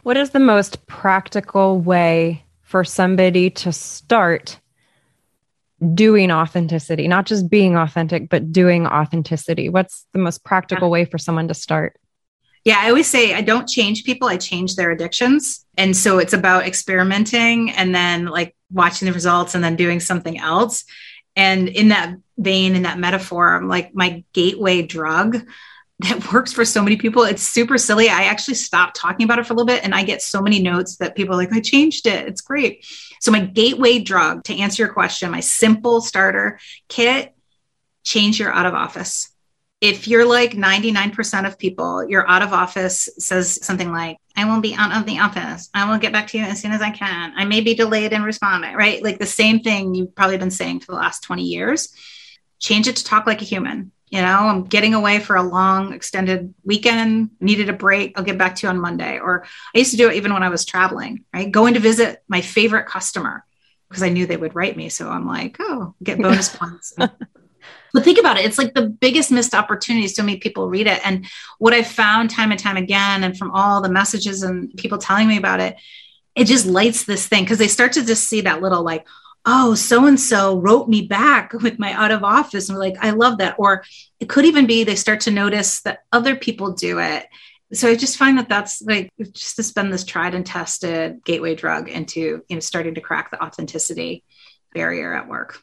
Speaker 3: What is the most practical way for somebody to start doing authenticity, not just being authentic, but doing authenticity? What's the most practical way for someone to start?
Speaker 1: Yeah, I always say I don't change people, I change their addictions. And so it's about experimenting and then like watching the results and then doing something else. And in that vein, in that metaphor, I'm like my gateway drug that works for so many people. It's super silly. I actually stopped talking about it for a little bit and I get so many notes that people are like, I changed it. It's great. So, my gateway drug to answer your question, my simple starter kit, change your out of office. If you're like 99% of people, your out of office says something like, I won't be out of the office. I will get back to you as soon as I can. I may be delayed in responding, right? Like the same thing you've probably been saying for the last 20 years. Change it to talk like a human you know, I'm getting away for a long extended weekend, needed a break. I'll get back to you on Monday. Or I used to do it even when I was traveling, right? Going to visit my favorite customer because I knew they would write me. So I'm like, oh, get bonus points. but think about it. It's like the biggest missed opportunity. So many people read it. And what I've found time and time again, and from all the messages and people telling me about it, it just lights this thing because they start to just see that little like, oh, so and so wrote me back with my out of office. And we're like, I love that. Or it could even be they start to notice that other people do it. So I just find that that's like just to spend this tried and tested gateway drug into, you know, starting to crack the authenticity barrier at work.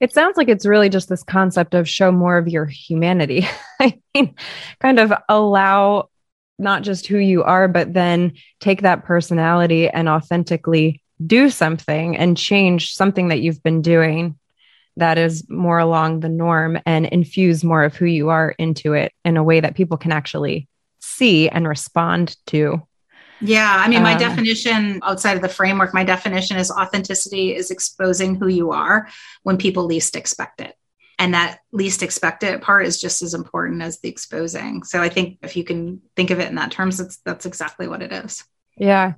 Speaker 3: It sounds like it's really just this concept of show more of your humanity. I mean, kind of allow not just who you are, but then take that personality and authentically do something and change something that you've been doing that is more along the norm and infuse more of who you are into it in a way that people can actually see and respond to.
Speaker 1: Yeah. I mean, my um, definition outside of the framework, my definition is authenticity is exposing who you are when people least expect it. And that least expected part is just as important as the exposing. So I think if you can think of it in that terms, that's, that's exactly what it is.
Speaker 3: Yeah.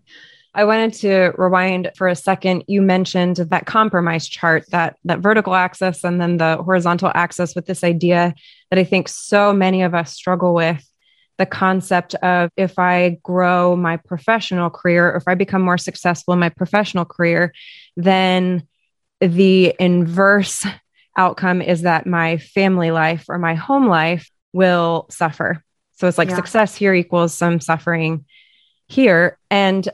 Speaker 3: I wanted to rewind for a second. You mentioned that compromise chart, that that vertical axis and then the horizontal axis with this idea that I think so many of us struggle with the concept of if I grow my professional career, or if I become more successful in my professional career, then the inverse outcome is that my family life or my home life will suffer. So it's like yeah. success here equals some suffering here. And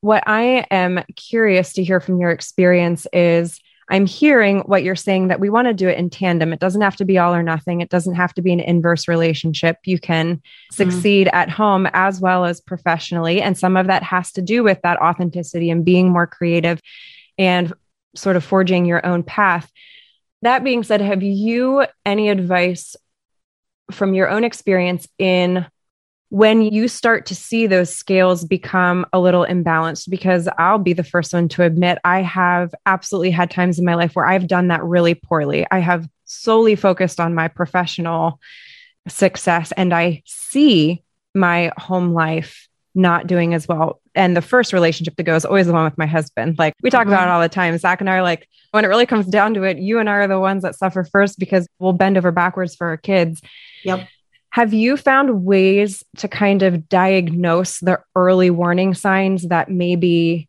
Speaker 3: what I am curious to hear from your experience is I'm hearing what you're saying that we want to do it in tandem. It doesn't have to be all or nothing. It doesn't have to be an inverse relationship. You can mm-hmm. succeed mm. at home as well as professionally. And some of that has to do with that authenticity and being more creative and sort of forging your own path. That being said, have you any advice from your own experience in when you start to see those scales become a little imbalanced, because I'll be the first one to admit I have absolutely had times in my life where I've done that really poorly. I have solely focused on my professional success and I see my home life not doing as well. And the first relationship to go is always the one with my husband. Like we talk mm-hmm. about it all the time. Zach and I are like, when it really comes down to it, you and I are the ones that suffer first because we'll bend over backwards for our kids.
Speaker 1: Yep.
Speaker 3: Have you found ways to kind of diagnose the early warning signs that maybe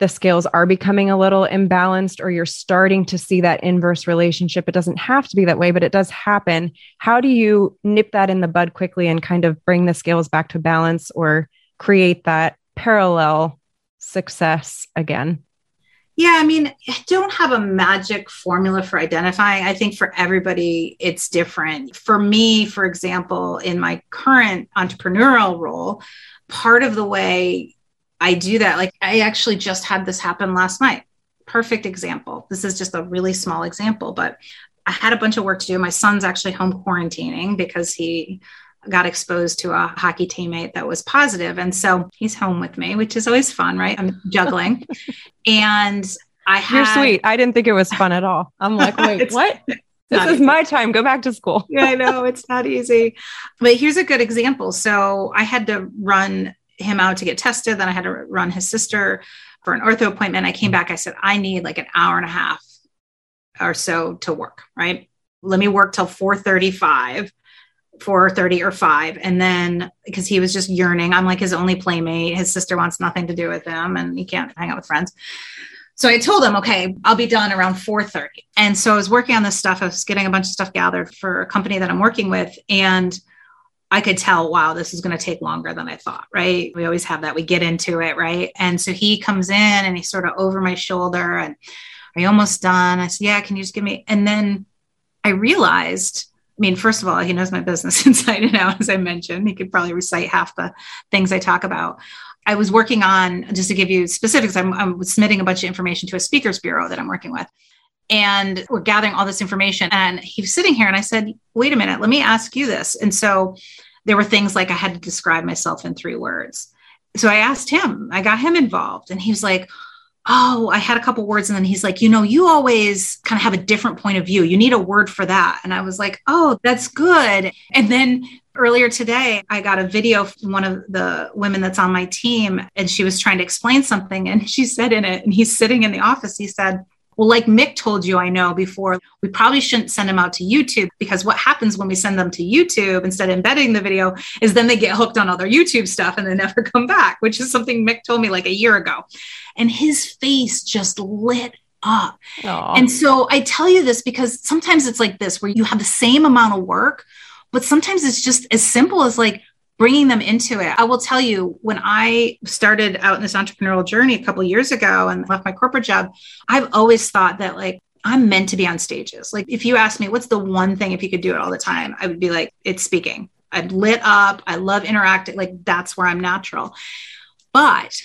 Speaker 3: the scales are becoming a little imbalanced or you're starting to see that inverse relationship? It doesn't have to be that way, but it does happen. How do you nip that in the bud quickly and kind of bring the scales back to balance or create that parallel success again?
Speaker 1: Yeah, I mean, I don't have a magic formula for identifying. I think for everybody, it's different. For me, for example, in my current entrepreneurial role, part of the way I do that. Like I actually just had this happen last night. Perfect example. This is just a really small example, but I had a bunch of work to do. My son's actually home quarantining because he got exposed to a hockey teammate that was positive. And so he's home with me, which is always fun, right? I'm juggling. and I had,
Speaker 3: You're sweet. I didn't think it was fun at all. I'm like, wait, what? This is easy. my time. Go back to school.
Speaker 1: yeah, I know it's not easy. But here's a good example. So I had to run him out to get tested. Then I had to run his sister for an ortho appointment. I came mm-hmm. back. I said, I need like an hour and a half or so to work, right? Let me work till 435 4:30 or 5 and then because he was just yearning. I'm like his only playmate. His sister wants nothing to do with him and he can't hang out with friends. So I told him okay I'll be done around 4:30 and so I was working on this stuff. I was getting a bunch of stuff gathered for a company that I'm working with and I could tell wow this is going to take longer than I thought right? We always have that. We get into it right? And so he comes in and he's sort of over my shoulder and are you almost done? I said yeah can you just give me and then I realized mean, first of all, he knows my business inside and out, as I mentioned. He could probably recite half the things I talk about. I was working on, just to give you specifics, I'm, I'm submitting a bunch of information to a speakers bureau that I'm working with. And we're gathering all this information. And he was sitting here, and I said, wait a minute, let me ask you this. And so there were things like I had to describe myself in three words. So I asked him, I got him involved, and he was like, oh, I had a couple words. And then he's like, you know, you always kind of have a different point of view. You need a word for that. And I was like, oh, that's good. And then earlier today, I got a video from one of the women that's on my team, and she was trying to explain something. And she said in it, and he's sitting in the office, he said, well, like Mick told you, I know before, we probably shouldn't send them out to YouTube because what happens when we send them to YouTube instead of embedding the video is then they get hooked on other YouTube stuff and they never come back, which is something Mick told me like a year ago. And his face just lit up. Aww. And so I tell you this because sometimes it's like this where you have the same amount of work, but sometimes it's just as simple as like, bringing them into it. I will tell you, when I started out in this entrepreneurial journey a couple years ago and left my corporate job, I've always thought that like I'm meant to be on stages. Like if you ask me, what's the one thing if you could do it all the time, I would be like, it's speaking. I'm lit up. I love interacting. Like that's where I'm natural. But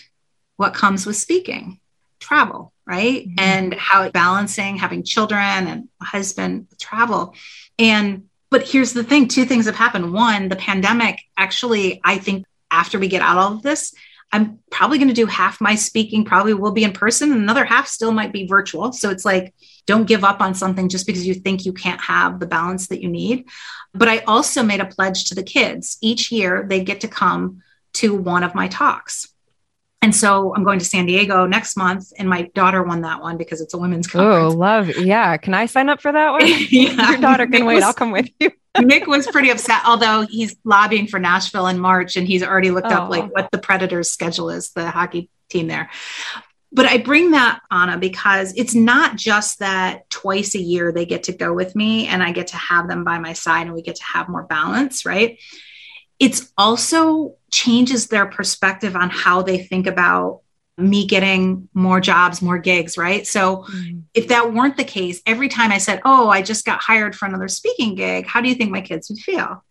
Speaker 1: what comes with speaking? Travel, right? Mm-hmm. And how balancing having children and a husband, travel. And but here's the thing two things have happened. One, the pandemic actually, I think after we get out of this, I'm probably going to do half my speaking, probably will be in person, and another half still might be virtual. So it's like, don't give up on something just because you think you can't have the balance that you need. But I also made a pledge to the kids. Each year, they get to come to one of my talks. And so I'm going to San Diego next month, and my daughter won that one because it's a women's conference.
Speaker 3: Oh, love. Yeah. Can I sign up for that one? yeah. Your daughter can Mick wait. Was, I'll come with you.
Speaker 1: Mick was pretty upset, although he's lobbying for Nashville in March and he's already looked oh. up like oh. what the Predators schedule is, the hockey team there. But I bring that, Anna, because it's not just that twice a year they get to go with me and I get to have them by my side and we get to have more balance, right? It's also changes their perspective on how they think about me getting more jobs, more gigs, right? So mm-hmm. if that weren't the case, every time I said, Oh, I just got hired for another speaking gig, how do you think my kids would feel?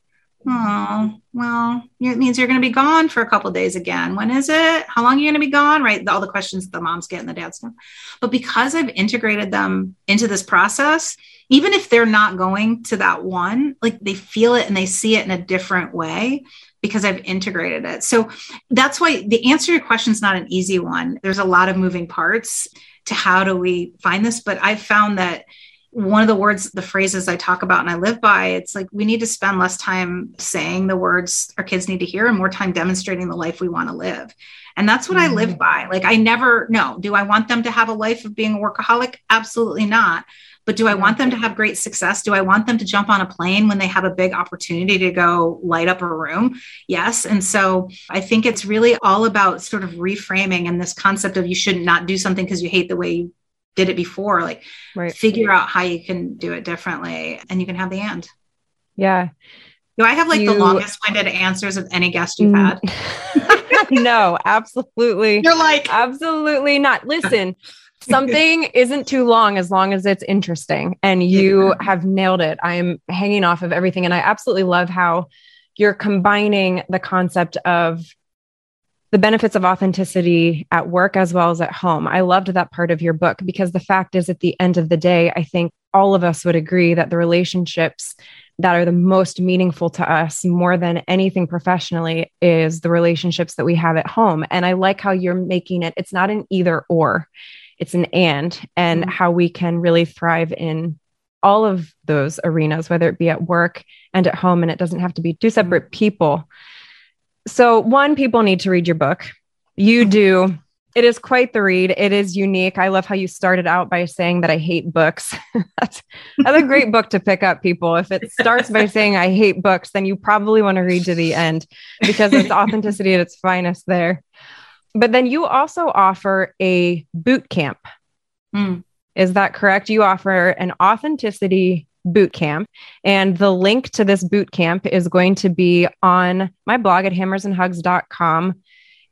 Speaker 1: Oh, well, it means you're going to be gone for a couple days again. When is it? How long are you going to be gone? Right. All the questions the moms get and the dads know. But because I've integrated them into this process, even if they're not going to that one, like they feel it and they see it in a different way because I've integrated it. So that's why the answer to your question is not an easy one. There's a lot of moving parts to how do we find this, but I've found that one of the words, the phrases I talk about and I live by, it's like we need to spend less time saying the words our kids need to hear and more time demonstrating the life we want to live. And that's what mm-hmm. I live mm-hmm. by. Like, I never know. Do I want them to have a life of being a workaholic? Absolutely not. But do I want them to have great success? Do I want them to jump on a plane when they have a big opportunity to go light up a room? Yes. And so I think it's really all about sort of reframing and this concept of you should not do something because you hate the way you did it before. Like right. figure out how you can do it differently and you can have the end.
Speaker 3: Yeah.
Speaker 1: Do I have like you... the longest winded answers of any guest you've mm. had?
Speaker 3: no, absolutely.
Speaker 1: You're like,
Speaker 3: absolutely not. Listen, something isn't too long as long as it's interesting and you yeah. have nailed it. I am hanging off of everything. And I absolutely love how you're combining the concept of the benefits of authenticity at work as well as at home. I loved that part of your book because the fact is, at the end of the day, I think all of us would agree that the relationships that are the most meaningful to us more than anything professionally is the relationships that we have at home. And I like how you're making it, it's not an either or, it's an and, and mm-hmm. how we can really thrive in all of those arenas, whether it be at work and at home. And it doesn't have to be two separate mm-hmm. people. So, one, people need to read your book. You mm-hmm. do it is quite the read. It is unique. I love how you started out by saying that I hate books. that's, that's a great book to pick up, people. If it starts by saying I hate books, then you probably want to read to the end because it's authenticity at its finest there. But then you also offer a boot camp. Mm. Is that correct? You offer an authenticity boot camp. And the link to this boot camp is going to be on my blog at hammersandhugs.com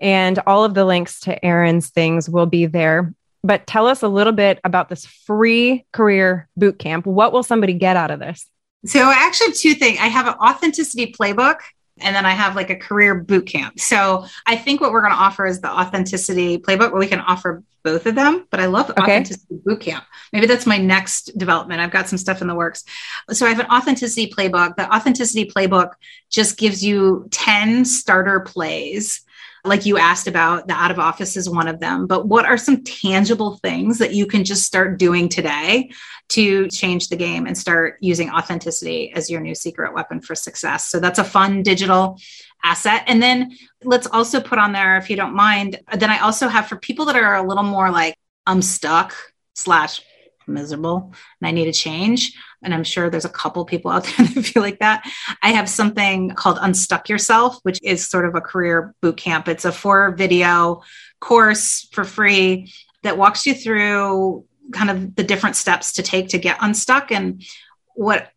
Speaker 3: and all of the links to Erin's things will be there. But tell us a little bit about this free career boot camp. What will somebody get out of this?
Speaker 1: So, I actually have two things. I have an authenticity playbook and then I have like a career boot camp. So I think what we're going to offer is the authenticity playbook where we can offer both of them. But I love okay. authenticity boot camp. Maybe that's my next development. I've got some stuff in the works. So I have an authenticity playbook. The authenticity playbook just gives you 10 starter plays like you asked about, the out of office is one of them. But what are some tangible things that you can just start doing today to change the game and start using authenticity as your new secret weapon for success? So that's a fun digital asset. And then let's also put on there, if you don't mind, then I also have for people that are a little more like, I'm stuck slash miserable and I need a change and I'm sure there's a couple people out there that feel like that. I have something called Unstuck Yourself, which is sort of a career boot camp. It's a four video course for free that walks you through kind of the different steps to take to get unstuck and what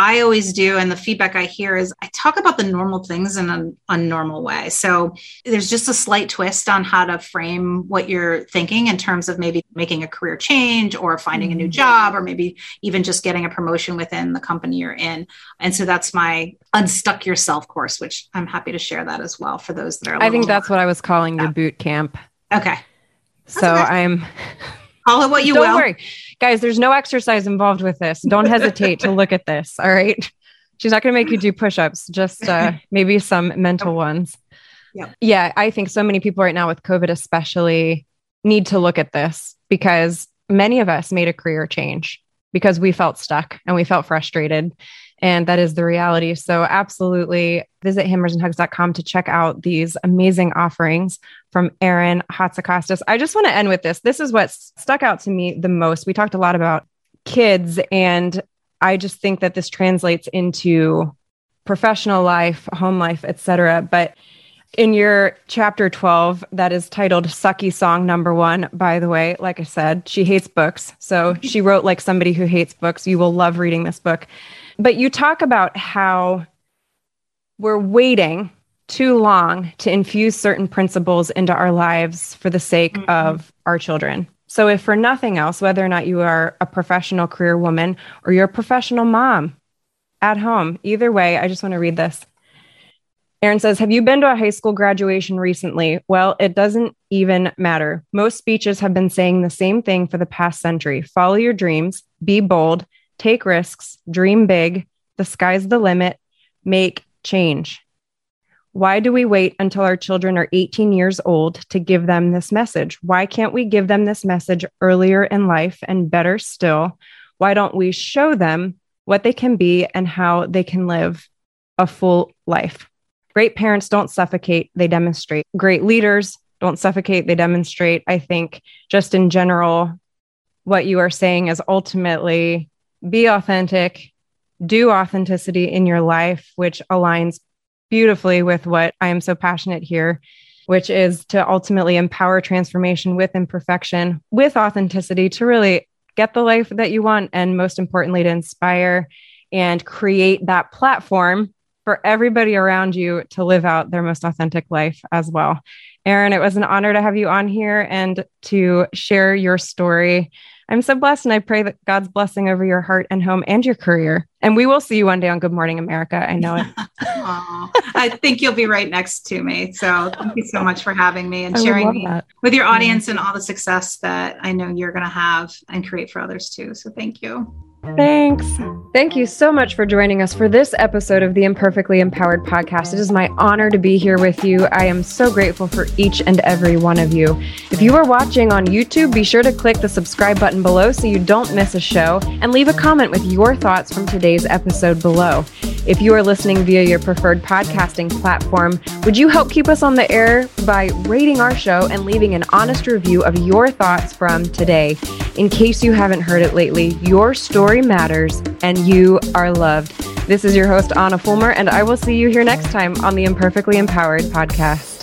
Speaker 1: I always do, and the feedback I hear is I talk about the normal things in an unnormal way. So there's just a slight twist on how to frame what you're thinking in terms of maybe making a career change or finding a new mm-hmm. job or maybe even just getting a promotion within the company you're in. And so that's my Unstuck Yourself course, which I'm happy to share that as well for those that are.
Speaker 3: I think that's what I was calling your boot camp.
Speaker 1: Okay.
Speaker 3: So okay. I'm.
Speaker 1: Call it what you
Speaker 3: Don't
Speaker 1: will.
Speaker 3: worry guys, there's no exercise involved with this. Don't hesitate to look at this. All right. She's not going to make you do push ups, just uh, maybe some mental ones. Yeah. Yeah. I think so many people right now with COVID, especially, need to look at this because many of us made a career change because we felt stuck and we felt frustrated. And that is the reality. So, absolutely visit hammersandhugs.com to check out these amazing offerings from Erin Hatzikostas. I just want to end with this. This is what stuck out to me the most. We talked a lot about kids, and I just think that this translates into professional life, home life, etc. But in your chapter 12 that is titled sucky song number one by the way like i said she hates books so she wrote like somebody who hates books you will love reading this book but you talk about how we're waiting too long to infuse certain principles into our lives for the sake mm-hmm. of our children. So, if for nothing else, whether or not you are a professional career woman or you're a professional mom at home, either way, I just want to read this. Erin says, Have you been to a high school graduation recently? Well, it doesn't even matter. Most speeches have been saying the same thing for the past century follow your dreams, be bold, take risks, dream big, the sky's the limit, make change. Why do we wait until our children are 18 years old to give them this message? Why can't we give them this message earlier in life? And better still, why don't we show them what they can be and how they can live a full life? Great parents don't suffocate, they demonstrate. Great leaders don't suffocate, they demonstrate. I think just in general, what you are saying is ultimately be authentic, do authenticity in your life, which aligns beautifully with what I am so passionate here, which is to ultimately empower transformation with imperfection, with authenticity to really get the life that you want. And most importantly, to inspire and create that platform for everybody around you to live out their most authentic life as well. Erin, it was an honor to have you on here and to share your story. I'm so blessed, and I pray that God's blessing over your heart and home and your career And we will see you one day on Good Morning America. I know it.
Speaker 1: I think you'll be right next to me. So thank you so much for having me and sharing me with your mm-hmm. audience and all the success that I know you're going to have and create for others too. So thank you.
Speaker 3: Thanks. Thank you so much for joining us for this episode of the Imperfectly Empowered podcast. It is my honor to be here with you. I am so grateful for each and every one of you. If you are watching on YouTube, be sure to click the subscribe button below so you don't miss a show and leave a comment with your thoughts from today's episode below. If you are listening via your preferred podcasting platform, would you help keep us on the air by rating our show and leaving an honest review of your thoughts from today? In case you haven't heard it lately, your story matters and you are loved. This is your host, Anna Fulmer, and I will see you here next time on the Imperfectly Empowered podcast.